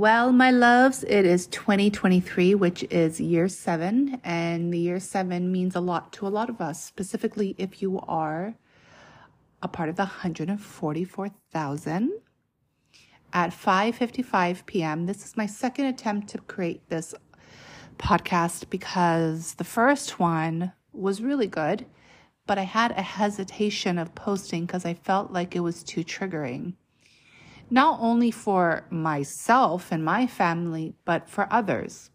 Well, my loves, it is 2023, which is year seven, and the year seven means a lot to a lot of us, specifically if you are a part of the 144,000 at 5:55 p.m. This is my second attempt to create this podcast because the first one was really good, but I had a hesitation of posting because I felt like it was too triggering not only for myself and my family, but for others.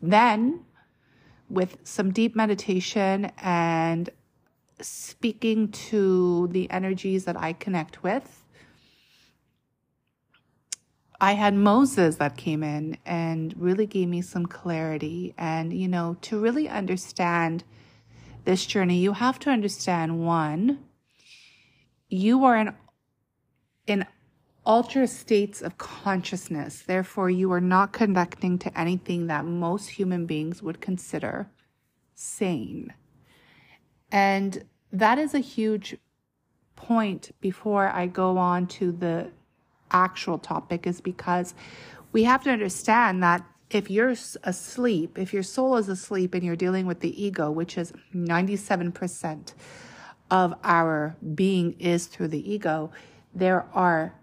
Then, with some deep meditation and speaking to the energies that I connect with, I had Moses that came in and really gave me some clarity. And, you know, to really understand this journey, you have to understand one, you are an, in alter states of consciousness. Therefore, you are not connecting to anything that most human beings would consider sane. And that is a huge point before I go on to the actual topic, is because we have to understand that if you're asleep, if your soul is asleep and you're dealing with the ego, which is 97% of our being is through the ego, there are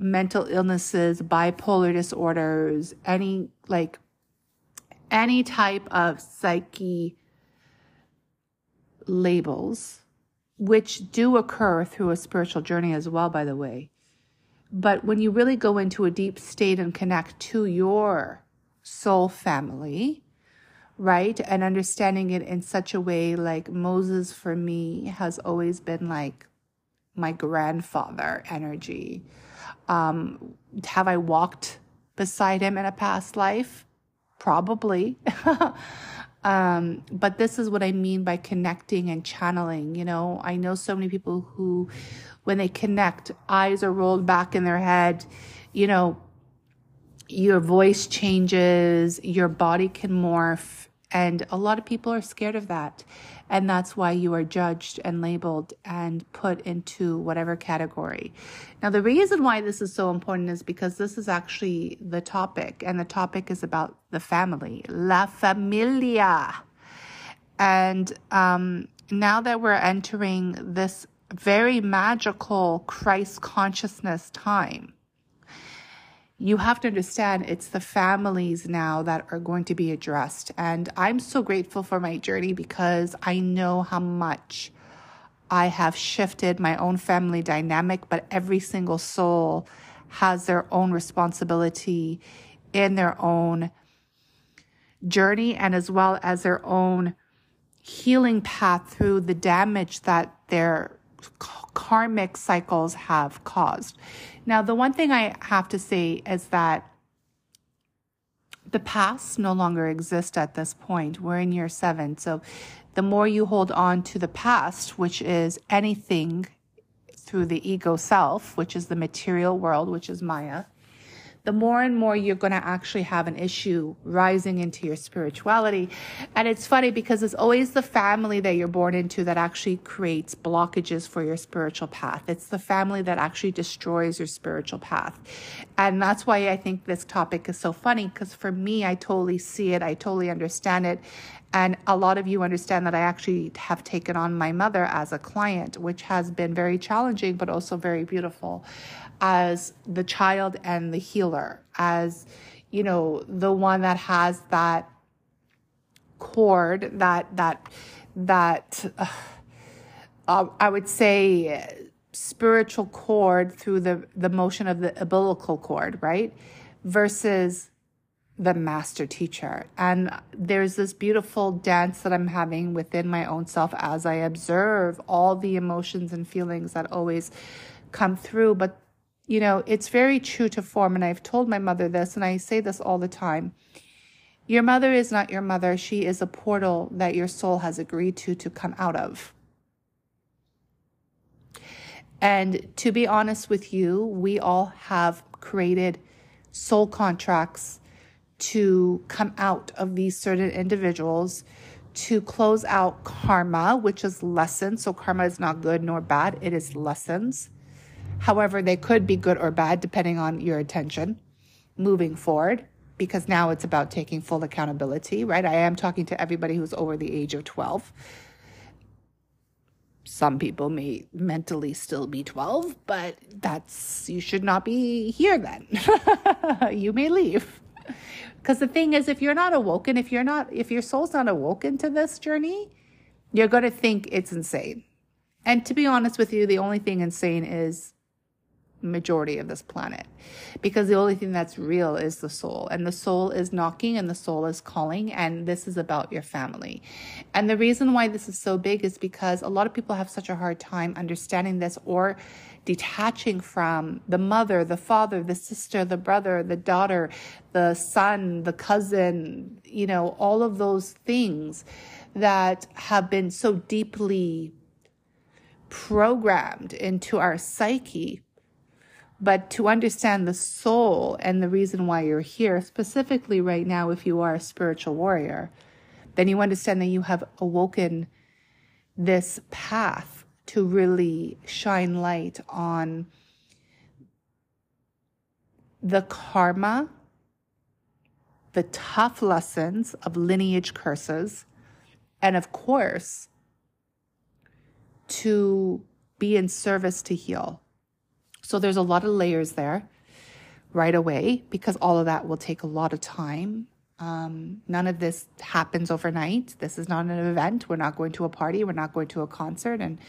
mental illnesses, bipolar disorders, any like any type of psyche labels, which do occur through a spiritual journey as well, by the way. But when you really go into a deep state and connect to your soul family, right? And understanding it in such a way like Moses for me has always been like my grandfather energy um, have I walked beside him in a past life? Probably. um, but this is what I mean by connecting and channeling. You know, I know so many people who, when they connect, eyes are rolled back in their head. You know, your voice changes, your body can morph. And a lot of people are scared of that. And that's why you are judged and labeled and put into whatever category. Now, the reason why this is so important is because this is actually the topic, and the topic is about the family, la familia. And um, now that we're entering this very magical Christ consciousness time, you have to understand it's the families now that are going to be addressed. And I'm so grateful for my journey because I know how much I have shifted my own family dynamic, but every single soul has their own responsibility in their own journey and as well as their own healing path through the damage that their karmic cycles have caused. Now, the one thing I have to say is that the past no longer exists at this point. We're in year seven. So the more you hold on to the past, which is anything through the ego self, which is the material world, which is Maya, the more and more you're going to actually have an issue rising into your spirituality. And it's funny because it's always the family that you're born into that actually creates blockages for your spiritual path. It's the family that actually destroys your spiritual path. And that's why I think this topic is so funny because for me, I totally see it. I totally understand it. And a lot of you understand that I actually have taken on my mother as a client, which has been very challenging, but also very beautiful as the child and the healer, as, you know, the one that has that cord, that, that, that, uh, I would say spiritual cord through the, the motion of the umbilical cord, right? Versus the master teacher. And there's this beautiful dance that I'm having within my own self as I observe all the emotions and feelings that always come through. But you know, it's very true to form. And I've told my mother this, and I say this all the time. Your mother is not your mother. She is a portal that your soul has agreed to to come out of. And to be honest with you, we all have created soul contracts to come out of these certain individuals to close out karma, which is lessons. So karma is not good nor bad. It is lessons However, they could be good or bad depending on your attention. moving forward because now it's about taking full accountability, right? I am talking to everybody who's over the age of 12. Some people may mentally still be 12, but that's, you should not be here then. you may leave. Because the thing is, if you're not awoken, if you're not, if your soul's not awoken to this journey, you're going to think it's insane. And to be honest with you, the only thing insane is majority of this planet. Because the only thing that's real is the soul and the soul is knocking and the soul is calling and this is about your family. And the reason why this is so big is because a lot of people have such a hard time understanding this or detaching from the mother the father the sister the brother the daughter the son the cousin you know all of those things that have been so deeply programmed into our psyche but to understand the soul and the reason why you're here, specifically right now, if you are a spiritual warrior, then you understand that you have awoken this path to really shine light on the karma, the tough lessons of lineage curses, and of course, to be in service to heal. So there's a lot of layers there right away because all of that will take a lot of time. Um, none of this happens overnight. This is not an event. We're not going to a party. We're not going to a concert and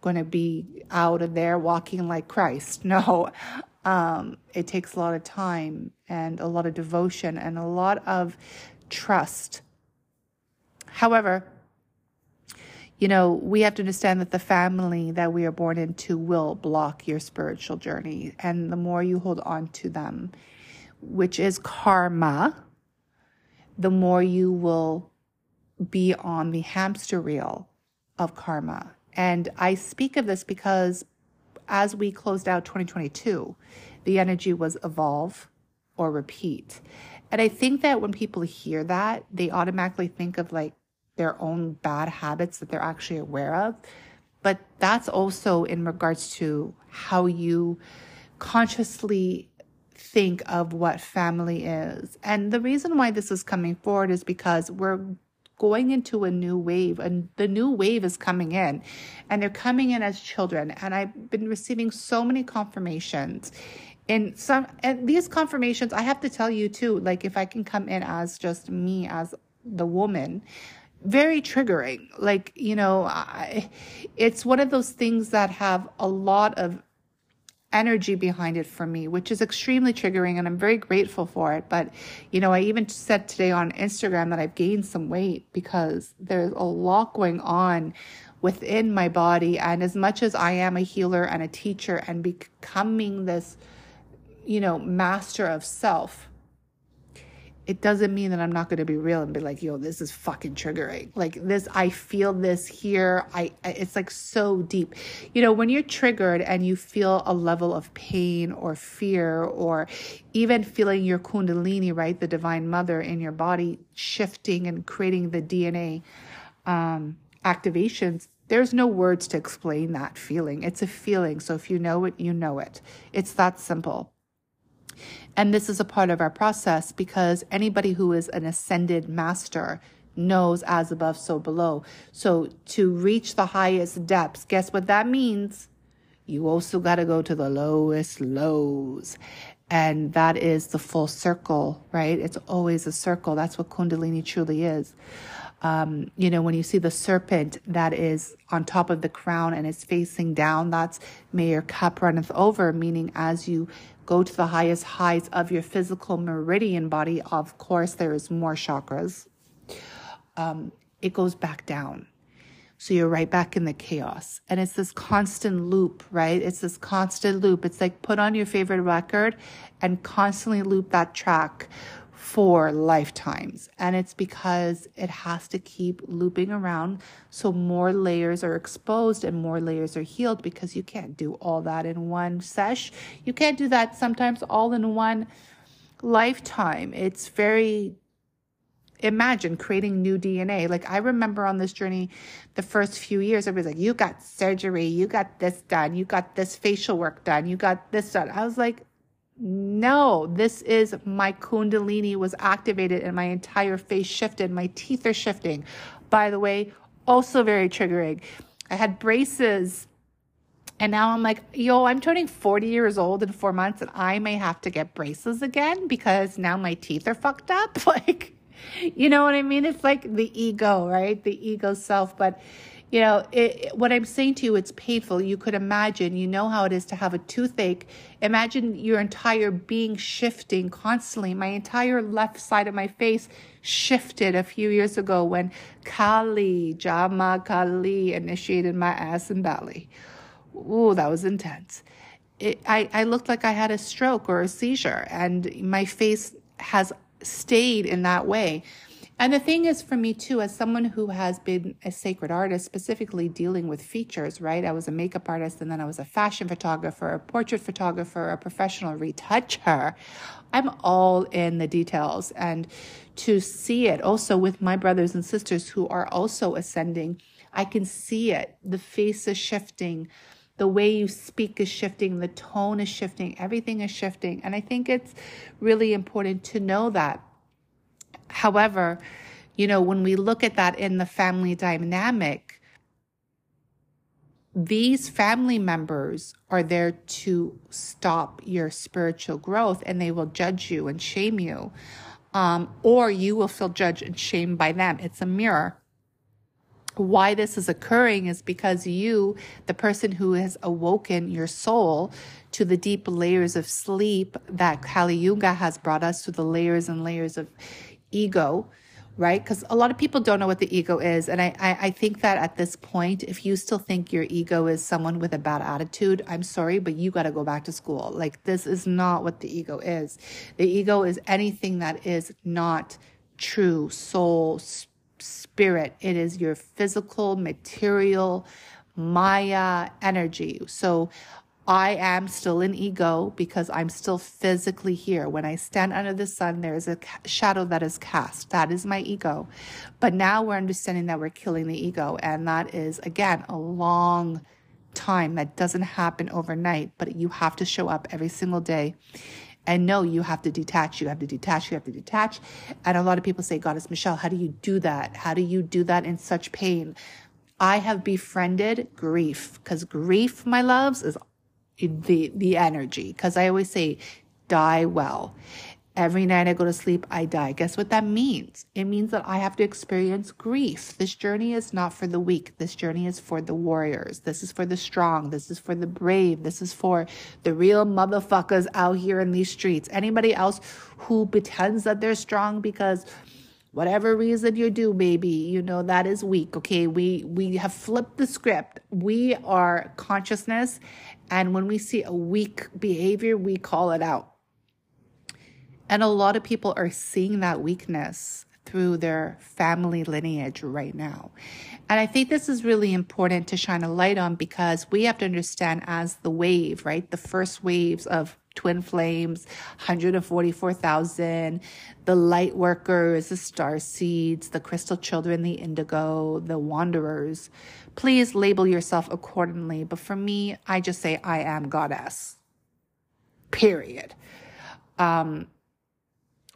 going to be out of there walking like Christ. No, um, it takes a lot of time and a lot of devotion and a lot of trust. However, you know, we have to understand that the family that we are born into will block your spiritual journey. And the more you hold on to them, which is karma, the more you will be on the hamster wheel of karma. And I speak of this because as we closed out 2022, the energy was evolve or repeat. And I think that when people hear that, they automatically think of like their own bad habits that they're actually aware of. But that's also in regards to how you consciously think of what family is. And the reason why this is coming forward is because we're going into a new wave and the new wave is coming in and they're coming in as children and i've been receiving so many confirmations and some and these confirmations i have to tell you too like if i can come in as just me as the woman very triggering. Like, you know, I, it's one of those things that have a lot of energy behind it for me, which is extremely triggering and I'm very grateful for it. But, you know, I even said today on Instagram that I've gained some weight because there's a lot going on within my body. And as much as I am a healer and a teacher and becoming this, you know, master of self, it doesn't mean that I'm not going to be real and be like, yo, this is fucking triggering. Like this, I feel this here. I, it's like so deep. You know, when you're triggered and you feel a level of pain or fear or even feeling your kundalini, right? The divine mother in your body shifting and creating the DNA, um, activations, there's no words to explain that feeling. It's a feeling. So if you know it, you know it. It's that simple. And this is a part of our process because anybody who is an ascended master knows as above, so below. So to reach the highest depths, guess what that means? You also got to go to the lowest lows. And that is the full circle, right? It's always a circle. That's what Kundalini truly is. Um, you know, when you see the serpent that is on top of the crown and is facing down, that's may your cup runneth over, meaning as you go to the highest highs of your physical meridian body, of course, there is more chakras. Um, it goes back down. So you're right back in the chaos. And it's this constant loop, right? It's this constant loop. It's like put on your favorite record and constantly loop that track for lifetimes. And it's because it has to keep looping around so more layers are exposed and more layers are healed because you can't do all that in one sesh. You can't do that sometimes all in one lifetime. It's very imagine creating new DNA. Like I remember on this journey, the first few years, everybody's like, you got surgery, you got this done, you got this facial work done, you got this done. I was like, No, this is my Kundalini was activated and my entire face shifted. My teeth are shifting. By the way, also very triggering. I had braces and now I'm like, yo, I'm turning 40 years old in four months and I may have to get braces again because now my teeth are fucked up. Like, you know what I mean? It's like the ego, right? The ego self. But, you know, it, what I'm saying to you, it's painful. You could imagine, you know how it is to have a toothache. Imagine your entire being shifting constantly. My entire left side of my face shifted a few years ago when Kali, Jama Kali initiated my ass and belly. Ooh, that was intense. It, I, I looked like I had a stroke or a seizure, and my face has stayed in that way. And the thing is, for me too, as someone who has been a sacred artist, specifically dealing with features, right? I was a makeup artist and then I was a fashion photographer, a portrait photographer, a professional retoucher. I'm all in the details. And to see it also with my brothers and sisters who are also ascending, I can see it. The face is shifting the way you speak is shifting, the tone is shifting, everything is shifting. And I think it's really important to know that. However, you know, when we look at that in the family dynamic, these family members are there to stop your spiritual growth and they will judge you and shame you. Um, or you will feel judged and shamed by them. It's a mirror why this is occurring is because you, the person who has awoken your soul to the deep layers of sleep that Kali Yuga has brought us to the layers and layers of ego, right? Because a lot of people don't know what the ego is. And I, I, I, think that at this point, if you still think your ego is someone with a bad attitude, I'm sorry, but you got to go back to school. Like, this is not what the ego is. The ego is anything that is not true soul, spirit spirit, it is your physical, material, Maya energy. So I am still an ego because I'm still physically here. When I stand under the sun, there is a shadow that is cast. That is my ego. But now we're understanding that we're killing the ego. And that is, again, a long time that doesn't happen overnight, but you have to show up every single day and no, you have to detach, you have to detach, you have to detach. And a lot of people say, Goddess Michelle, how do you do that? How do you do that in such pain? I have befriended grief because grief, my loves, is the, the energy. Because I always say, die well. Every night I go to sleep, I die. Guess what that means? It means that I have to experience grief. This journey is not for the weak. This journey is for the warriors. This is for the strong. This is for the brave. This is for the real motherfuckers out here in these streets. Anybody else who pretends that they're strong because whatever reason you do baby you know that is weak okay we we have flipped the script we are consciousness and when we see a weak behavior we call it out and a lot of people are seeing that weakness through their family lineage right now. And I think this is really important to shine a light on because we have to understand as the wave, right? The first waves of twin flames, 144,000, the light workers, the star seeds, the crystal children, the indigo, the wanderers. Please label yourself accordingly. But for me, I just say I am goddess. Period. Um,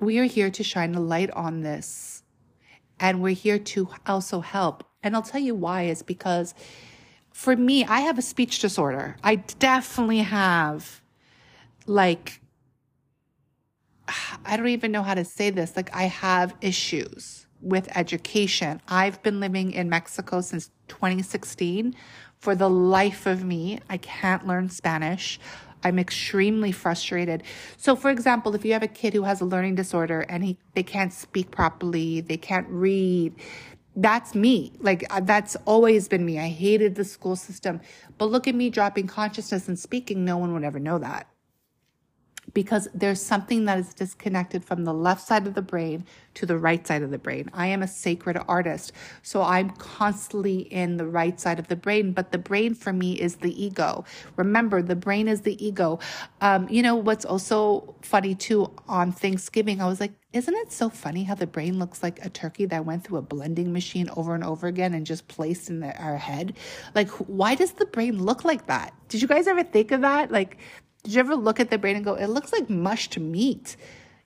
we are here to shine a light on this. And we're here to also help. And I'll tell you why is because for me, I have a speech disorder. I definitely have like I don't even know how to say this. Like I have issues with education. I've been living in Mexico since 2016. For the life of me, I can't learn Spanish. I'm extremely frustrated. So, for example, if you have a kid who has a learning disorder and he, they can't speak properly, they can't read, that's me. Like, uh, that's always been me. I hated the school system. But look at me dropping consciousness and speaking. No one would ever know that because there's something that is disconnected from the left side of the brain to the right side of the brain. I am a sacred artist, so I'm constantly in the right side of the brain, but the brain for me is the ego. Remember, the brain is the ego. Um, you know, what's also funny too on Thanksgiving, I was like, isn't it so funny how the brain looks like a turkey that went through a blending machine over and over again and just placed in the, our head? Like, why does the brain look like that? Did you guys ever think of that? Like, Did you ever look at the brain and go, it looks like mushed meat?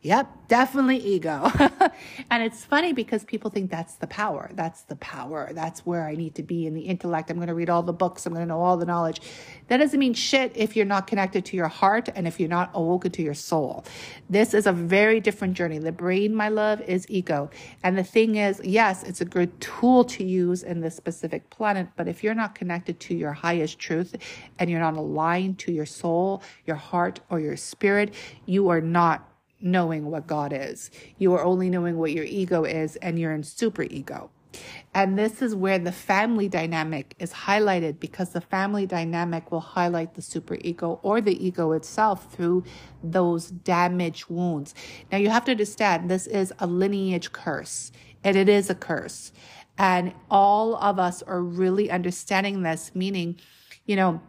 Yep, definitely ego. and it's funny because people think that's the power. That's the power. That's where I need to be in the intellect. I'm going to read all the books. I'm going to know all the knowledge. That doesn't mean shit if you're not connected to your heart and if you're not awoken to your soul. This is a very different journey. The brain, my love, is ego. And the thing is, yes, it's a good tool to use in this specific planet. But if you're not connected to your highest truth and you're not aligned to your soul, your heart, or your spirit, you are not knowing what God is. You are only knowing what your ego is, and you're in super ego. And this is where the family dynamic is highlighted because the family dynamic will highlight the super ego or the ego itself through those damaged wounds. Now, you have to understand this is a lineage curse, and it is a curse. And all of us are really understanding this, meaning, you know,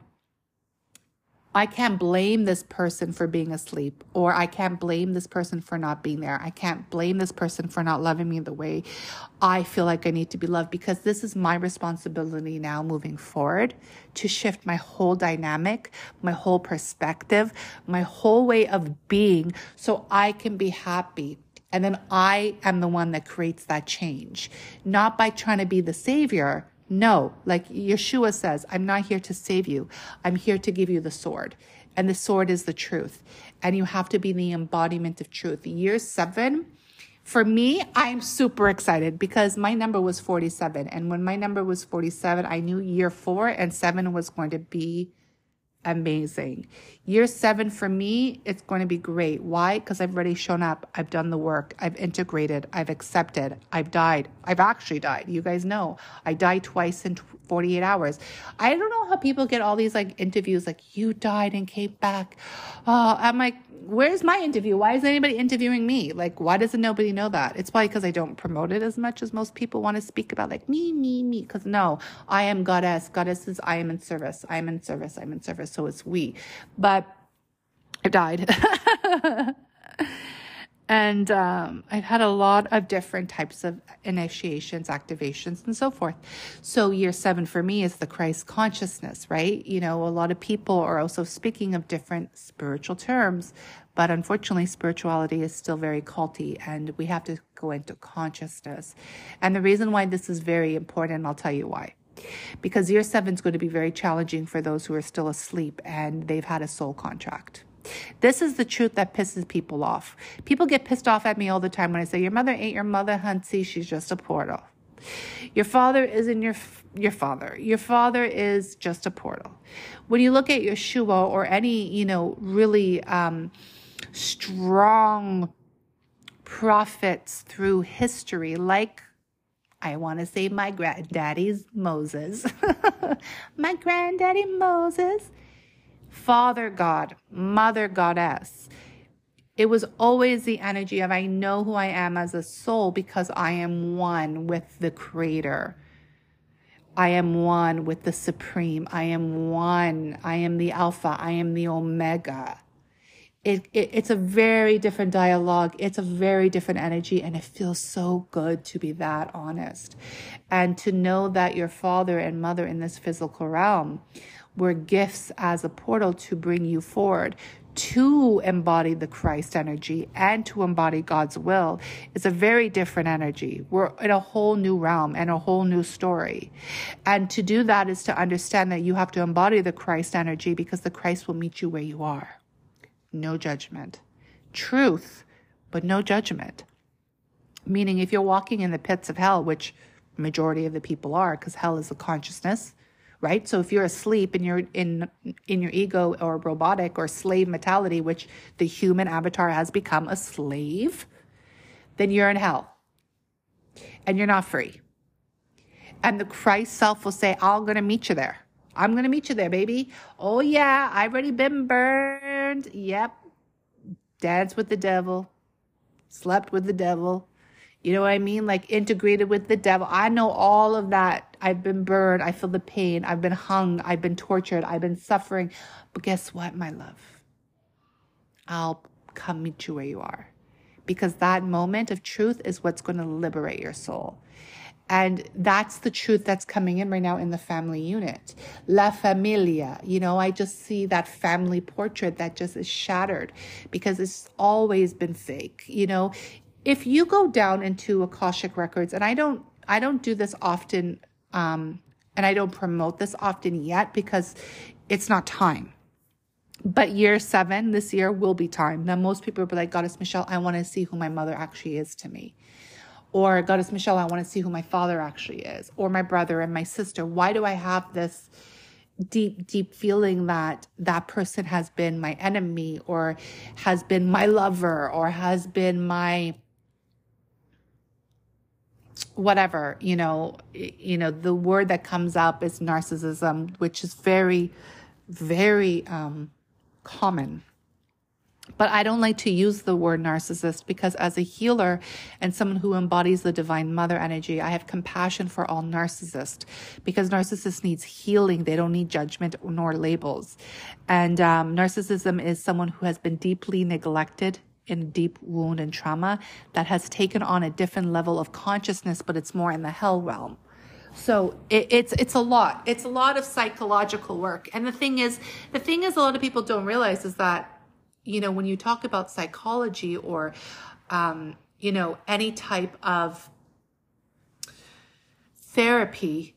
I can't blame this person for being asleep, or I can't blame this person for not being there. I can't blame this person for not loving me the way I feel like I need to be loved because this is my responsibility now moving forward to shift my whole dynamic, my whole perspective, my whole way of being so I can be happy. And then I am the one that creates that change, not by trying to be the savior no, like Yeshua says, I'm not here to save you. I'm here to give you the sword. And the sword is the truth. And you have to be the embodiment of truth. Year seven, for me, I'm super excited because my number was 47. And when my number was 47, I knew year four and seven was going to be amazing. Year seven for me, it's going to be great. Why? Because I've already shown up. I've done the work. I've integrated. I've accepted. I've died. I've actually died. You guys know I died twice in 48 hours. I don't know how people get all these like interviews like you died and came back. Oh, I'm like, where's my interview? Why is anybody interviewing me? Like, why doesn't nobody know that? It's probably because I don't promote it as much as most people want to speak about, like me, me, me. Because no, I am goddess. Goddess is I am in service. I am in service. I'm in service. So it's we. But I've died. And um, I've had a lot of different types of initiations, activations, and so forth. So, year seven for me is the Christ consciousness, right? You know, a lot of people are also speaking of different spiritual terms, but unfortunately, spirituality is still very culty, and we have to go into consciousness. And the reason why this is very important, I'll tell you why. Because year seven is going to be very challenging for those who are still asleep and they've had a soul contract this is the truth that pisses people off. People get pissed off at me all the time when I say, Your mother ain't your mother, Huntsy. She's just a portal. Your father isn't your your father. Your father is just a portal. When you look at Yeshua or any, you know, really um, strong prophets through history, like I want to say my granddaddy's Moses, my granddaddy Moses, Father God, Mother Goddess. It was always the energy of I know who I am as a soul because I am one with the Creator. I am one with the Supreme. I am one. I am the Alpha. I am the Omega. It, it, it's a very different dialogue. It's a very different energy, and it feels so good to be that honest. And to know that your father and mother in this physical realm were gifts as a portal to bring you forward to embody the Christ energy and to embody God's will is a very different energy. We're in a whole new realm and a whole new story. And to do that is to understand that you have to embody the Christ energy because the Christ will meet you where you are. No judgment. Truth, but no judgment. Meaning if you're walking in the pits of hell, which majority of the people are, because hell is a consciousness, right? So if you're asleep and you're in in your ego or robotic or slave mentality, which the human avatar has become a slave, then you're in hell. And you're not free. And the Christ self will say, I'm gonna meet you there. I'm gonna meet you there, baby. Oh yeah, I've already been burned. Yep. Danced with the devil, slept with the devil, you know what I mean? Like integrated with the devil. I know all of that. I've been burned. I feel the pain. I've been hung. I've been tortured. I've been suffering. But guess what, my love? I'll come meet you where you are. Because that moment of truth is what's going to liberate your soul. And that's the truth that's coming in right now in the family unit. La familia, you know, I just see that family portrait that just is shattered because it's always been fake. You know, if you go down into Akashic records, and I don't, I don't do this often, um, and I don't promote this often yet because it's not time. But year seven, this year will be time. Now, most people will be like, Goddess Michelle, I want to see who my mother actually is to me. Or, Goddess Michelle, I want to see who my father actually is, or my brother and my sister. Why do I have this deep, deep feeling that that person has been my enemy, or has been my lover, or has been my whatever you know you know the word that comes up is narcissism which is very very um common. But I don't like to use the word narcissist because, as a healer and someone who embodies the divine mother energy, I have compassion for all narcissists because narcissists needs healing. They don't need judgment nor labels. And um, narcissism is someone who has been deeply neglected in deep wound and trauma that has taken on a different level of consciousness, but it's more in the hell realm. So it, it's it's a lot. It's a lot of psychological work. And the thing is, the thing is, a lot of people don't realize is that, you know, when you talk about psychology or, um, you know, any type of therapy,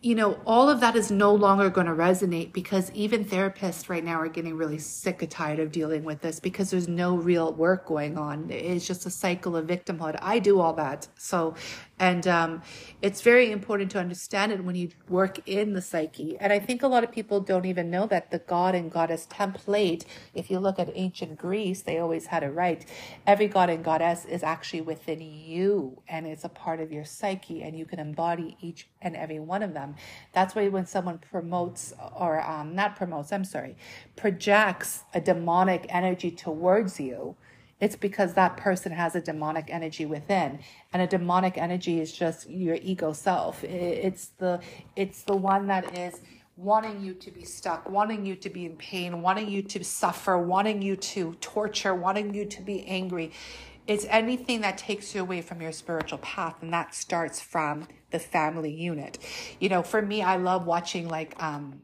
you know, all of that is no longer going to resonate because even therapists right now are getting really sick and tired of dealing with this because there's no real work going on. It's just a cycle of victimhood. I do all that. So and um, it's very important to understand it when you work in the psyche. And I think a lot of people don't even know that the god and goddess template, if you look at ancient Greece, they always had it right. Every god and goddess is actually within you and it's a part of your psyche, and you can embody each and every one of them. That's why when someone promotes, or um, not promotes, I'm sorry, projects a demonic energy towards you it's because that person has a demonic energy within. And a demonic energy is just your ego self. It's the, it's the one that is wanting you to be stuck, wanting you to be in pain, wanting you to suffer, wanting you to torture, wanting you to be angry. It's anything that takes you away from your spiritual path. And that starts from the family unit. You know, for me, I love watching like, um,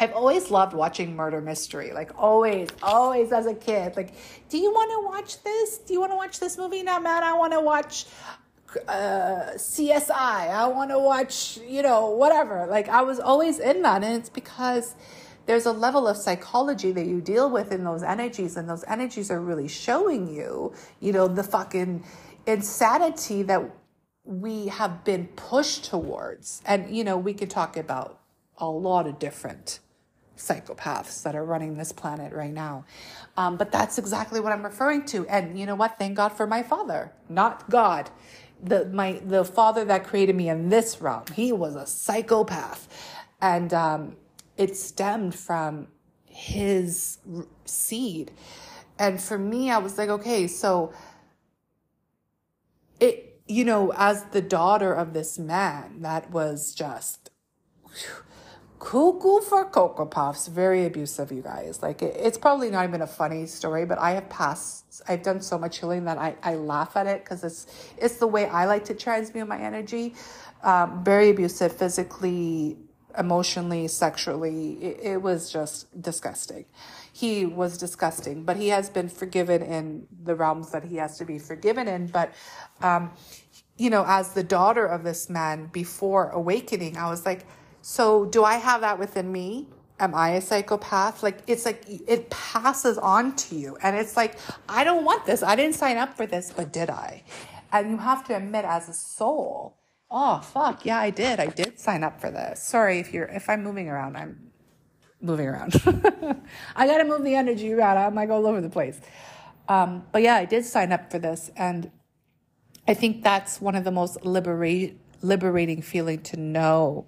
I've always loved watching murder mystery, like always, always as a kid. Like, do you want to watch this? Do you want to watch this movie? No, man, I want to watch uh, CSI. I want to watch, you know, whatever. Like, I was always in that. And it's because there's a level of psychology that you deal with in those energies, and those energies are really showing you, you know, the fucking insanity that we have been pushed towards. And, you know, we could talk about a lot of different psychopaths that are running this planet right now. Um, but that's exactly what I'm referring to. And you know what? Thank God for my father, not God. The my the father that created me in this realm. He was a psychopath, and um, it stemmed from his seed. And for me, I was like, okay, so it you know, as the daughter of this man, that was just. Whew, cuckoo for Cocoa Puffs. Very abusive, you guys. Like, it, it's probably not even a funny story, but I have passed, I've done so much healing that I, I laugh at it because it's, it's the way I like to transmute my energy. Um, very abusive physically, emotionally, sexually. It, it was just disgusting. He was disgusting, but he has been forgiven in the realms that he has to be forgiven in. But, um, you know, as the daughter of this man before awakening, I was like, so do I have that within me? Am I a psychopath? Like, it's like it passes on to you. And it's like, I don't want this. I didn't sign up for this, but did I? And you have to admit as a soul, oh, fuck, yeah, I did. I did sign up for this. Sorry if you're, if I'm moving around, I'm moving around. I got to move the energy around. I'm like all over the place. Um, but yeah, I did sign up for this. And I think that's one of the most liberate, liberating feeling to know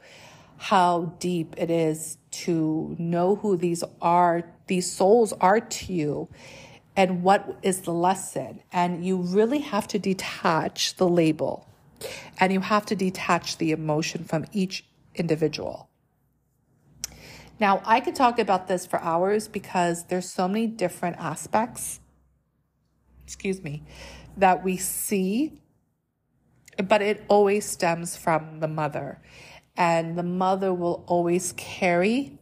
how deep it is to know who these are, these souls are to you and what is the lesson. And you really have to detach the label and you have to detach the emotion from each individual. Now, I could talk about this for hours because there's so many different aspects, excuse me, that we see but it always stems from the mother. And the mother will always carry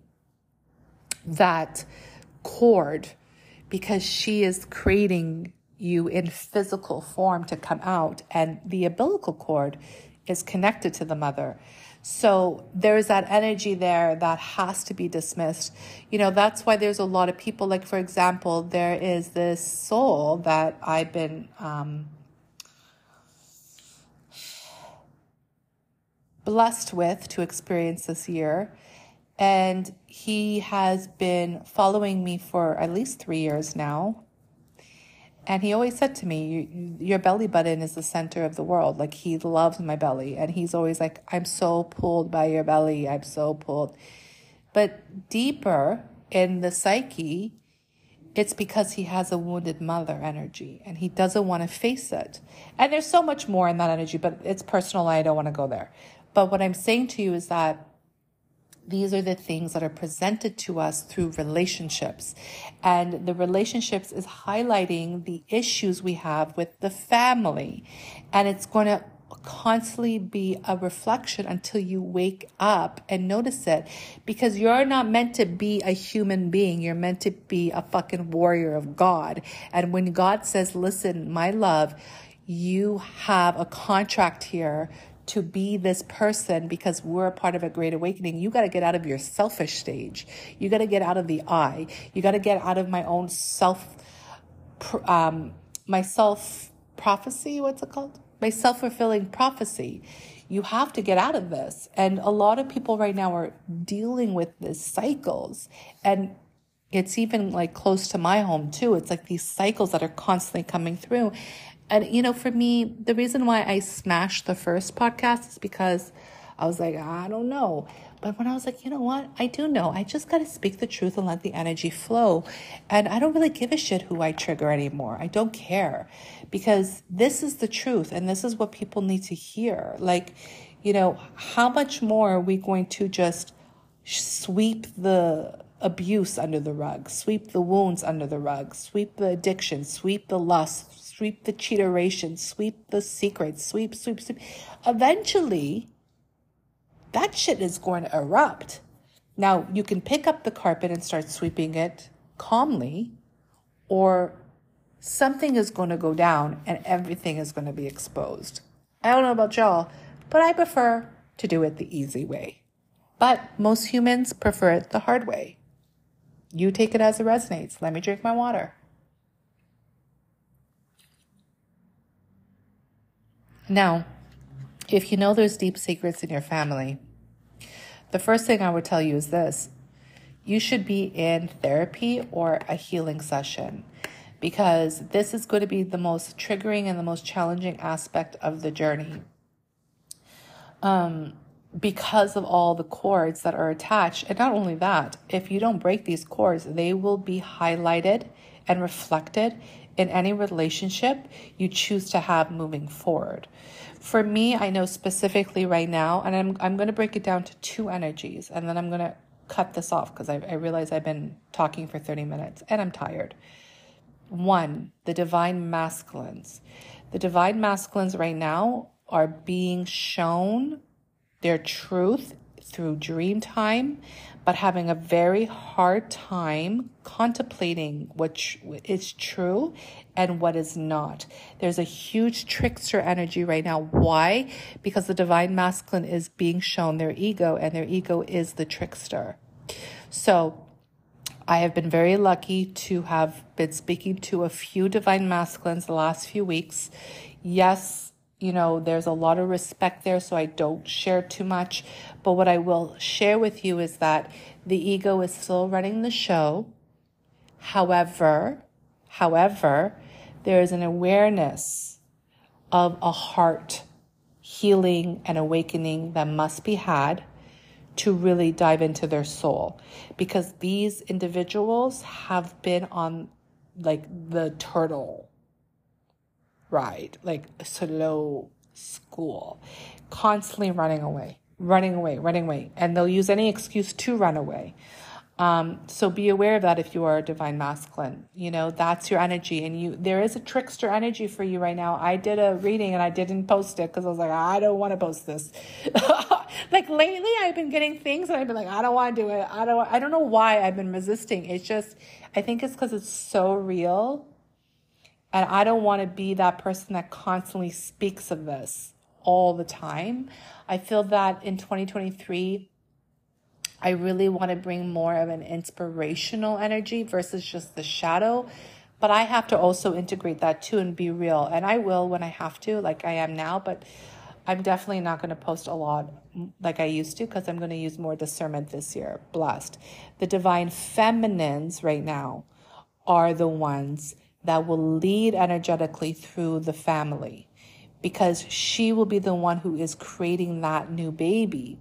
that cord because she is creating you in physical form to come out. And the umbilical cord is connected to the mother. So there's that energy there that has to be dismissed. You know, that's why there's a lot of people, like, for example, there is this soul that I've been, um, blessed with to experience this year. And he has been following me for at least three years now. And he always said to me, Your belly button is the center of the world. Like, he loves my belly. And he's always like, I'm so pulled by your belly. I'm so pulled. But deeper in the psyche, it's because he has a wounded mother energy and he doesn't want to face it. And there's so much more in that energy, but it's personal. I don't want to go there. But what I'm saying to you is that these are the things that are presented to us through relationships. And the relationships is highlighting the issues we have with the family. And it's going to constantly be a reflection until you wake up and notice it because you're not meant to be a human being. You're meant to be a fucking warrior of God. And when God says, listen, my love, you have a contract here to be this person because we're a part of a great awakening, you got to get out of your selfish stage. You got to get out of the I. You got to get out of my own self, um, my self prophecy. What's it called? My self fulfilling prophecy. You have to get out of this. And a lot of people right now are dealing with these cycles. And it's even like close to my home too. It's like these cycles that are constantly coming through. And, you know, for me, the reason why I smashed the first podcast is because I was like, I don't know. But when I was like, you know what? I do know. I just got to speak the truth and let the energy flow. And I don't really give a shit who I trigger anymore. I don't care because this is the truth and this is what people need to hear. Like, you know, how much more are we going to just sweep the abuse under the rug, sweep the wounds under the rug, sweep the addiction, sweep the lust, sweep the cheateration, sweep the secrets, sweep, sweep, sweep. Eventually, that shit is going to erupt. Now, you can pick up the carpet and start sweeping it calmly, or something is going to go down and everything is going to be exposed. I don't know about y'all, but I prefer to do it the easy way. But most humans prefer it the hard way. You take it as it resonates. Let me drink my water. Now, if you know there's deep secrets in your family, the first thing I would tell you is this you should be in therapy or a healing session because this is going to be the most triggering and the most challenging aspect of the journey. Um, because of all the cords that are attached. And not only that, if you don't break these cords, they will be highlighted and reflected in any relationship you choose to have moving forward. For me, I know specifically right now, and I'm, I'm going to break it down to two energies, and then I'm going to cut this off because I, I realize I've been talking for 30 minutes and I'm tired. One, the divine masculines. The divine masculines right now are being shown their truth through dream time, but having a very hard time contemplating what is true and what is not. There's a huge trickster energy right now. Why? Because the divine masculine is being shown their ego, and their ego is the trickster. So, I have been very lucky to have been speaking to a few divine masculines the last few weeks. Yes, you know, there's a lot of respect there, so I don't share too much. But what I will share with you is that the ego is still running the show. However, however, there is an awareness of a heart healing and awakening that must be had to really dive into their soul because these individuals have been on like the turtle ride, like slow school, constantly running away, running away, running away. And they'll use any excuse to run away. Um, so be aware of that if you are a divine masculine. You know, that's your energy. And you there is a trickster energy for you right now. I did a reading and I didn't post it because I was like, I don't want to post this. like lately I've been getting things and I've been like, I don't want to do it. I don't I don't know why I've been resisting. It's just I think it's because it's so real. And I don't want to be that person that constantly speaks of this all the time. I feel that in 2023 I really want to bring more of an inspirational energy versus just the shadow. But I have to also integrate that too and be real. And I will when I have to, like I am now. But I'm definitely not going to post a lot mm, like I used to because I'm going to use more discernment this year. Blessed. The divine feminines right now are the ones that will lead energetically through the family because she will be the one who is creating that new baby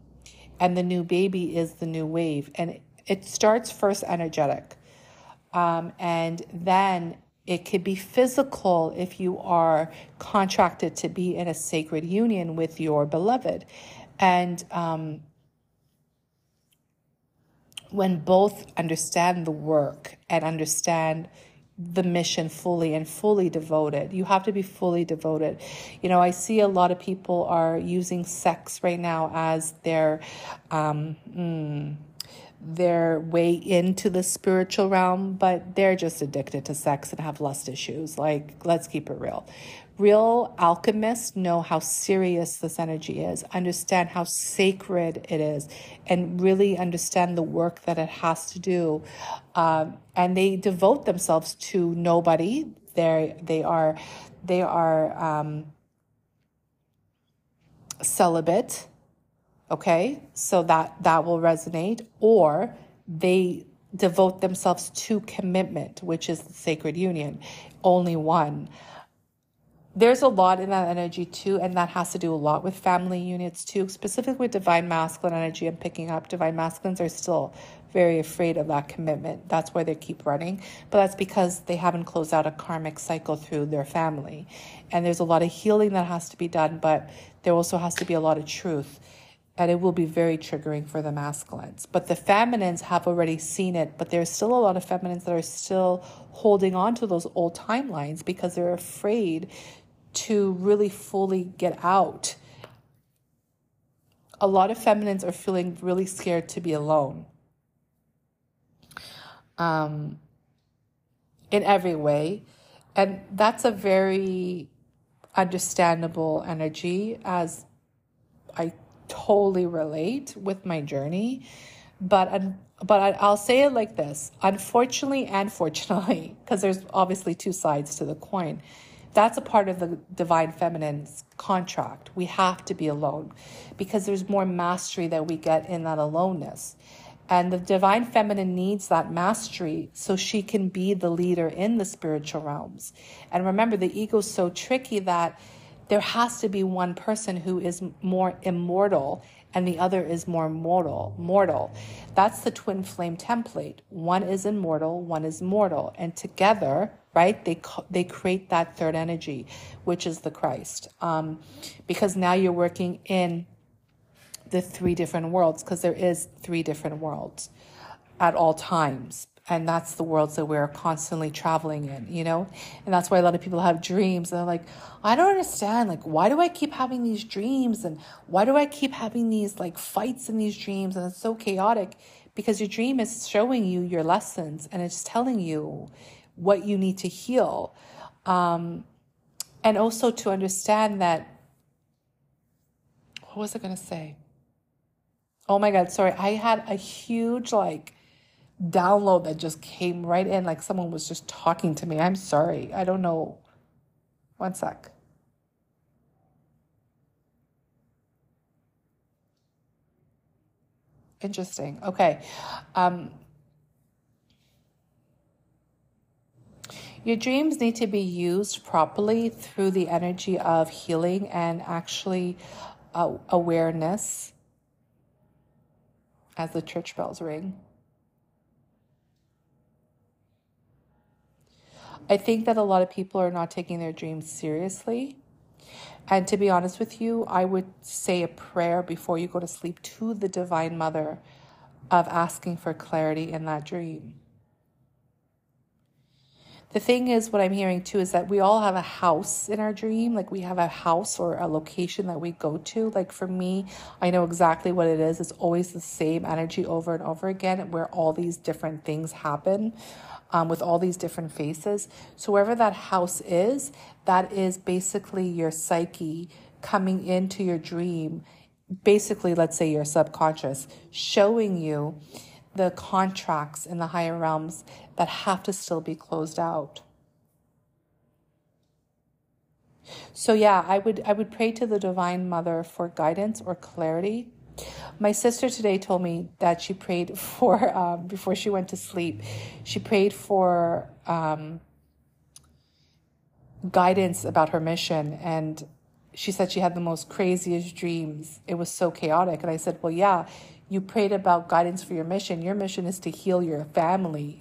and the new baby is the new wave. And it starts first energetic. Um, and then it could be physical if you are contracted to be in a sacred union with your beloved. And um, when both understand the work and understand the mission fully and fully devoted. You have to be fully devoted. You know, I see a lot of people are using sex right now as their um, mm, their way into the spiritual realm, but they're just addicted to sex and have lust issues. Like, let's keep it real. Real alchemists know how serious this energy is, understand how sacred it is, and really understand the work that it has to do. Um, and they devote themselves to nobody. They they are they are um, celibate. Okay, so that that will resonate, or they devote themselves to commitment, which is the sacred union, only one there's a lot in that energy too, and that has to do a lot with family units too, specifically with divine masculine energy. I'm picking up divine masculines are still very afraid of that commitment. That's why they keep running, but that's because they haven't closed out a karmic cycle through their family. And there's a lot of healing that has to be done, but there also has to be a lot of truth. And it will be very triggering for the masculines. But the feminines have already seen it, but there's still a lot of feminines that are still holding on to those old timelines because they're afraid to really fully get out. A lot of feminines are feeling really scared to be alone. Um, in every way. And that's a very understandable energy as I totally relate with my journey. But, but I'll say it like this unfortunately and fortunately, because there's obviously two sides to the coin that's a part of the divine feminine's contract. We have to be alone because there's more mastery that we get in that aloneness. And the divine feminine needs that mastery so she can be the leader in the spiritual realms. And remember, the ego is so tricky that there has to be one person who is more immortal and the other is more mortal mortal that's the twin flame template one is immortal one is mortal and together right? They they create that third energy, which is the Christ, um, because now you're working in the three different worlds, because there is three different worlds at all times. And that's the worlds that we're constantly traveling in, you know? And that's why a lot of people have dreams. And they're like, I don't understand. Like, why do I keep having these dreams? And why do I keep having these like fights in these dreams? And it's so chaotic because your dream is showing you your lessons and it's telling you what you need to heal. Um, and also to understand that, what was I going to say? Oh my God, sorry. I had a huge like download that just came right in, like someone was just talking to me. I'm sorry. I don't know. One sec. Interesting. Okay. Um, Your dreams need to be used properly through the energy of healing and actually uh, awareness as the church bells ring. I think that a lot of people are not taking their dreams seriously. And to be honest with you, I would say a prayer before you go to sleep to the Divine Mother of asking for clarity in that dream. The thing is, what I'm hearing too is that we all have a house in our dream. Like we have a house or a location that we go to. Like for me, I know exactly what it is. It's always the same energy over and over again where all these different things happen um, with all these different faces. So wherever that house is, that is basically your psyche coming into your dream. Basically, let's say your subconscious showing you the contracts in the higher realms that have to still be closed out. So yeah, I would I would pray to the divine mother for guidance or clarity. My sister today told me that she prayed for um, before she went to sleep. She prayed for um, guidance about her mission, and she said she had the most craziest dreams. It was so chaotic, and I said, "Well, yeah, you prayed about guidance for your mission. Your mission is to heal your family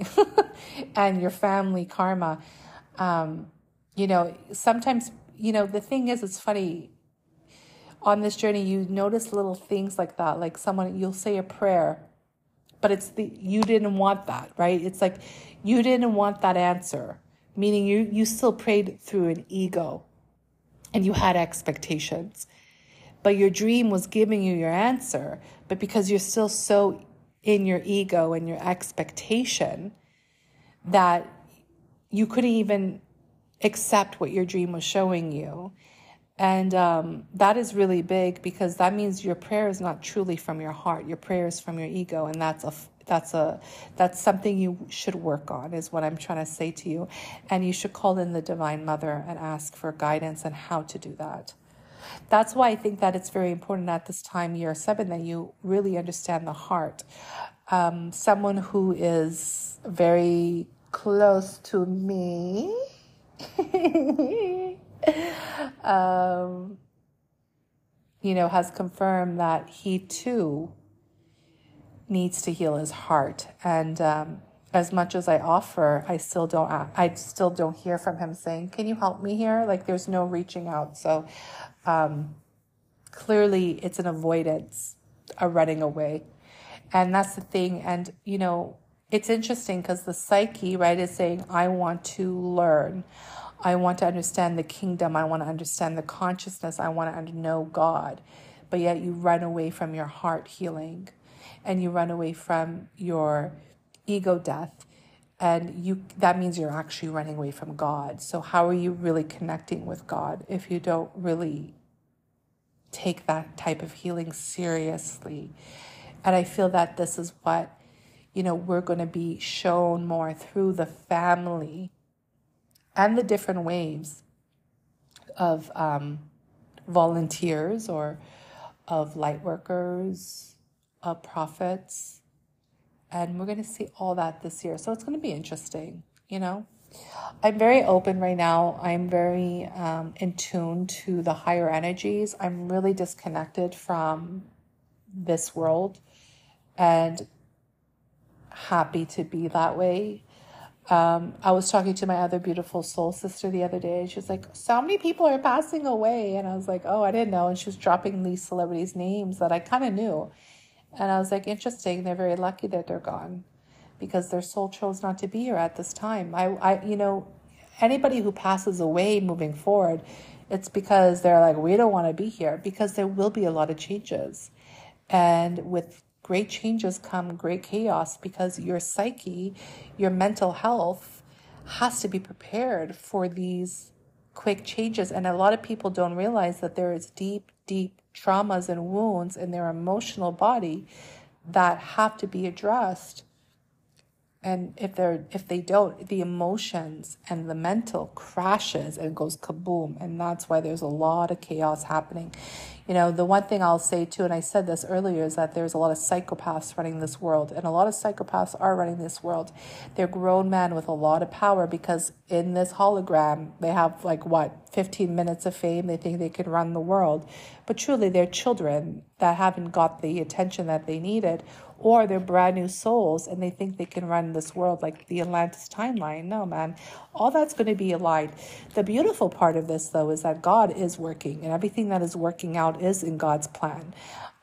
and your family karma. Um, you know, sometimes, you know, the thing is, it's funny. On this journey, you notice little things like that. Like someone, you'll say a prayer, but it's the you didn't want that, right? It's like you didn't want that answer, meaning you you still prayed through an ego, and you had expectations but your dream was giving you your answer. But because you're still so in your ego and your expectation that you couldn't even accept what your dream was showing you. And um, that is really big because that means your prayer is not truly from your heart. Your prayer is from your ego, and that's a that's a that's something you should work on. Is what I'm trying to say to you, and you should call in the Divine Mother and ask for guidance on how to do that. That's why I think that it's very important at this time, year seven, that you really understand the heart. Um, someone who is very close to me. um, you know, has confirmed that he too needs to heal his heart. And um, as much as I offer, I still don't. I still don't hear from him saying, "Can you help me here?" Like there's no reaching out. So um, clearly it's an avoidance, a running away. And that's the thing. And, you know, it's interesting because the psyche, right, is saying, I want to learn. I want to understand the kingdom. I want to understand the consciousness. I want to know God. But yet you run away from your heart healing and you run away from your ego death and you that means you're actually running away from God. So how are you really connecting with God if you don't really take that type of healing seriously. And I feel that this is what, you know, we're going to be shown more through the family and the different waves of um, volunteers or of light workers, of prophets. And we're going to see all that this year. So it's going to be interesting, you know? I'm very open right now. I'm very um, in tune to the higher energies. I'm really disconnected from this world and happy to be that way. Um, I was talking to my other beautiful soul sister the other day, and she was like, So many people are passing away. And I was like, Oh, I didn't know. And she was dropping these celebrities' names that I kind of knew. And I was like, Interesting. They're very lucky that they're gone because their soul chose not to be here at this time. I, I, you know, anybody who passes away moving forward, it's because they're like, we don't want to be here because there will be a lot of changes. And with great changes come great chaos because your psyche, your mental health has to be prepared for these quick changes. And a lot of people don't realize that there is deep, deep traumas and wounds in their emotional body that have to be addressed and if they're if they don't the emotions and the mental crashes and goes kaboom. And that's why there's a lot of chaos happening. You know the one thing i'll say too and i said this earlier is that there's a lot of psychopaths running this world. And a lot of psychopaths are running this world. They're grown men with a lot of power because in this hologram they have like what 15 minutes of fame? They think they can run the world. But truly they're children that haven't got the attention that they needed or they're brand new souls and they think they can run this world like the Atlantis timeline. No, man, all that's going to be aligned. The beautiful part of this, though, is that God is working and everything that is working out is in God's plan.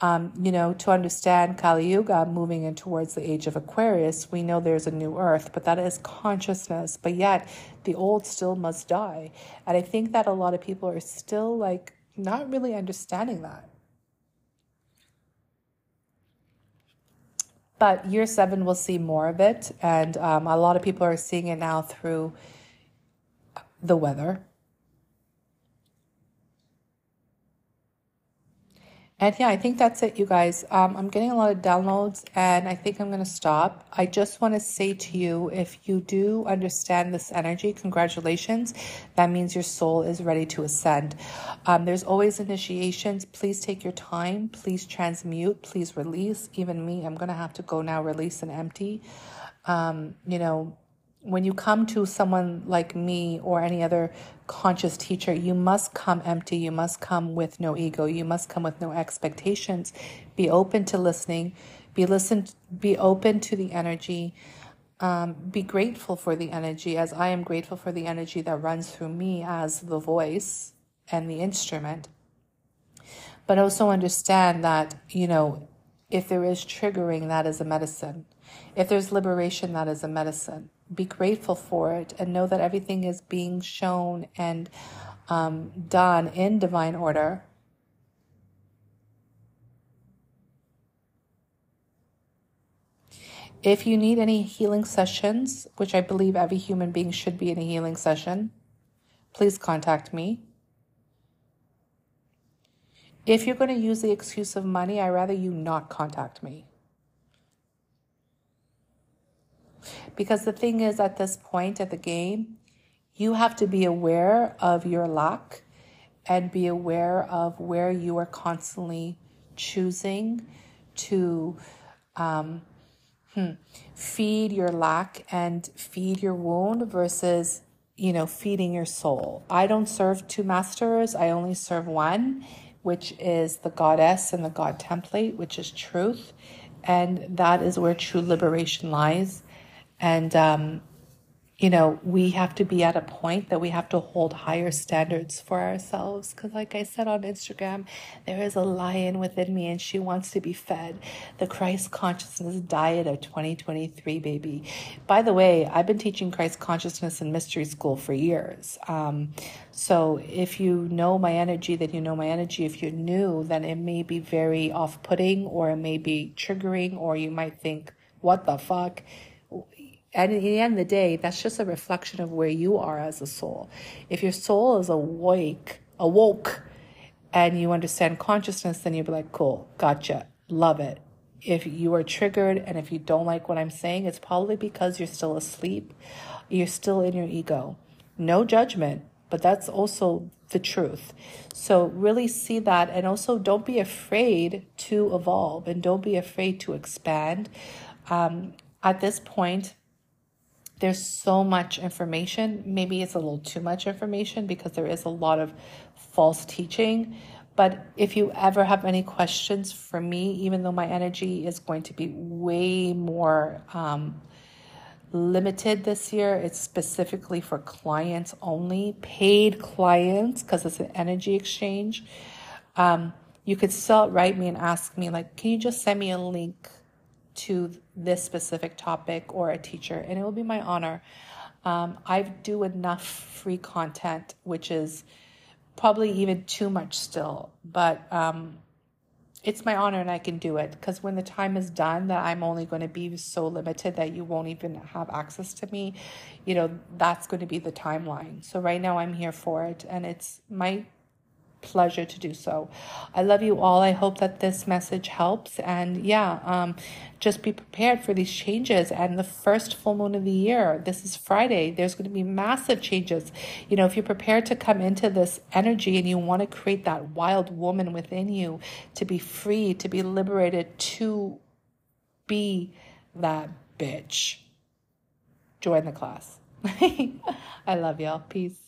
Um, you know, to understand Kali Yuga moving in towards the age of Aquarius, we know there's a new earth, but that is consciousness. But yet, the old still must die. And I think that a lot of people are still like not really understanding that. But year seven will see more of it. And um, a lot of people are seeing it now through the weather And yeah, I think that's it, you guys. Um, I'm getting a lot of downloads and I think I'm going to stop. I just want to say to you if you do understand this energy, congratulations. That means your soul is ready to ascend. Um, there's always initiations. Please take your time. Please transmute. Please release. Even me, I'm going to have to go now release and empty. Um, you know, when you come to someone like me or any other conscious teacher, you must come empty. You must come with no ego. You must come with no expectations. Be open to listening. Be listen. Be open to the energy. Um, be grateful for the energy, as I am grateful for the energy that runs through me as the voice and the instrument. But also understand that you know, if there is triggering, that is a medicine. If there's liberation, that is a medicine be grateful for it and know that everything is being shown and um, done in divine order. If you need any healing sessions, which I believe every human being should be in a healing session, please contact me. If you're going to use the excuse of money, I rather you not contact me. Because the thing is, at this point of the game, you have to be aware of your lack and be aware of where you are constantly choosing to um, hmm, feed your lack and feed your wound versus you know feeding your soul. I don't serve two masters. I only serve one which is the goddess and the god template which is truth. And that is where true liberation lies and, um, you know, we have to be at a point that we have to hold higher standards for ourselves. Because, like I said on Instagram, there is a lion within me and she wants to be fed. The Christ consciousness diet of 2023, baby. By the way, I've been teaching Christ consciousness in mystery school for years. Um, so, if you know my energy, then you know my energy. If you're new, then it may be very off putting or it may be triggering, or you might think, what the fuck? And at the end of the day, that's just a reflection of where you are as a soul. If your soul is awake, awoke, and you understand consciousness, then you'll be like, cool, gotcha, love it. If you are triggered and if you don't like what I'm saying, it's probably because you're still asleep. You're still in your ego. No judgment, but that's also the truth. So really see that and also don't be afraid to evolve and don't be afraid to expand. Um, at this point, there's so much information. Maybe it's a little too much information because there is a lot of false teaching. But if you ever have any questions for me, even though my energy is going to be way more um, limited this year, it's specifically for clients only, paid clients, because it's an energy exchange. Um, you could still write me and ask me, like, can you just send me a link to this specific topic or a teacher, and it will be my honor. Um, I do enough free content, which is probably even too much still, but um, it's my honor and I can do it because when the time is done, that I'm only going to be so limited that you won't even have access to me, you know, that's going to be the timeline. So right now I'm here for it, and it's my pleasure to do so. I love you all. I hope that this message helps. And yeah, um, just be prepared for these changes. And the first full moon of the year, this is Friday, there's going to be massive changes. You know, if you're prepared to come into this energy and you want to create that wild woman within you to be free, to be liberated, to be that bitch, join the class. I love y'all. Peace.